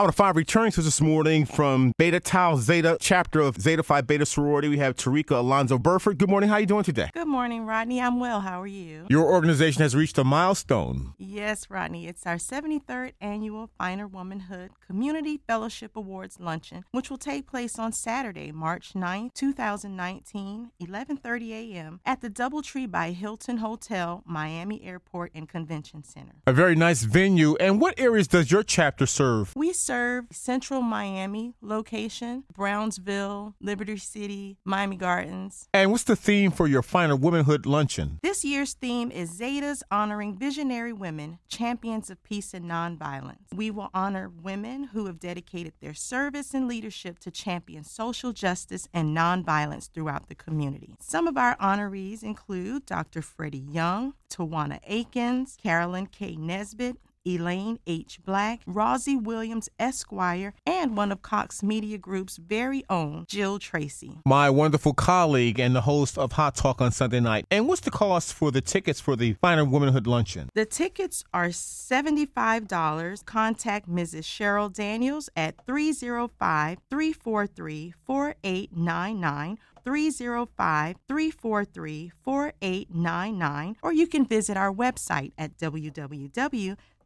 Out of five returning to this morning from Beta Tau Zeta chapter of Zeta Phi Beta sorority, we have Tarika Alonzo Burford. Good morning. How are you doing today? Good morning, Rodney. I'm well. How are you? Your organization has reached a milestone. Yes, Rodney. It's our 73rd annual Finer Womanhood Community Fellowship Awards luncheon, which will take place on Saturday, March 9, 2019, 11:30 a.m. at the DoubleTree by Hilton Hotel, Miami Airport and Convention Center. A very nice venue. And what areas does your chapter serve? We serve Central Miami location, Brownsville, Liberty City, Miami Gardens. And what's the theme for your Finer Womanhood luncheon? This year's theme is Zetas honoring visionary women, champions of peace and nonviolence. We will honor women who have dedicated their service and leadership to champion social justice and nonviolence throughout the community. Some of our honorees include Dr. Freddie Young, Tawana Akins, Carolyn K. Nesbitt, Elaine H. Black, Rosie Williams Esquire, and one of Cox Media Group's very own, Jill Tracy. My wonderful colleague and the host of Hot Talk on Sunday night. And what's the cost for the tickets for the Finer Womanhood Luncheon? The tickets are $75. Contact Mrs. Cheryl Daniels at 305 343 4899 305 343 4899, or you can visit our website at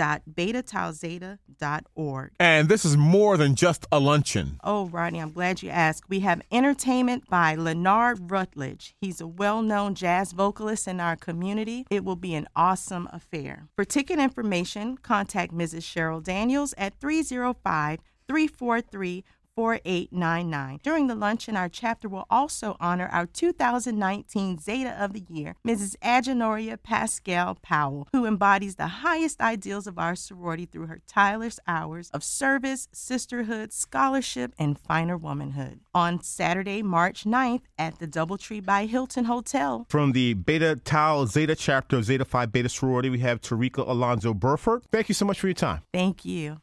www.betatauzeta.org. And this is more than just a luncheon. Oh, Rodney, I'm glad you asked. We have entertainment by Leonard Rutledge. He's a well known jazz vocalist in our community. It will be an awesome affair. For ticket information, contact Mrs. Cheryl Daniels at 305 343 4899. During the luncheon, our chapter will also honor our 2019 Zeta of the Year, Mrs. Agenoria Pascal Powell, who embodies the highest ideals of our sorority through her tireless hours of service, sisterhood, scholarship, and finer womanhood. On Saturday, March 9th at the Doubletree by Hilton Hotel. From the Beta Tau Zeta chapter of Zeta Phi Beta sorority, we have Tarika Alonzo Burford. Thank you so much for your time. Thank you.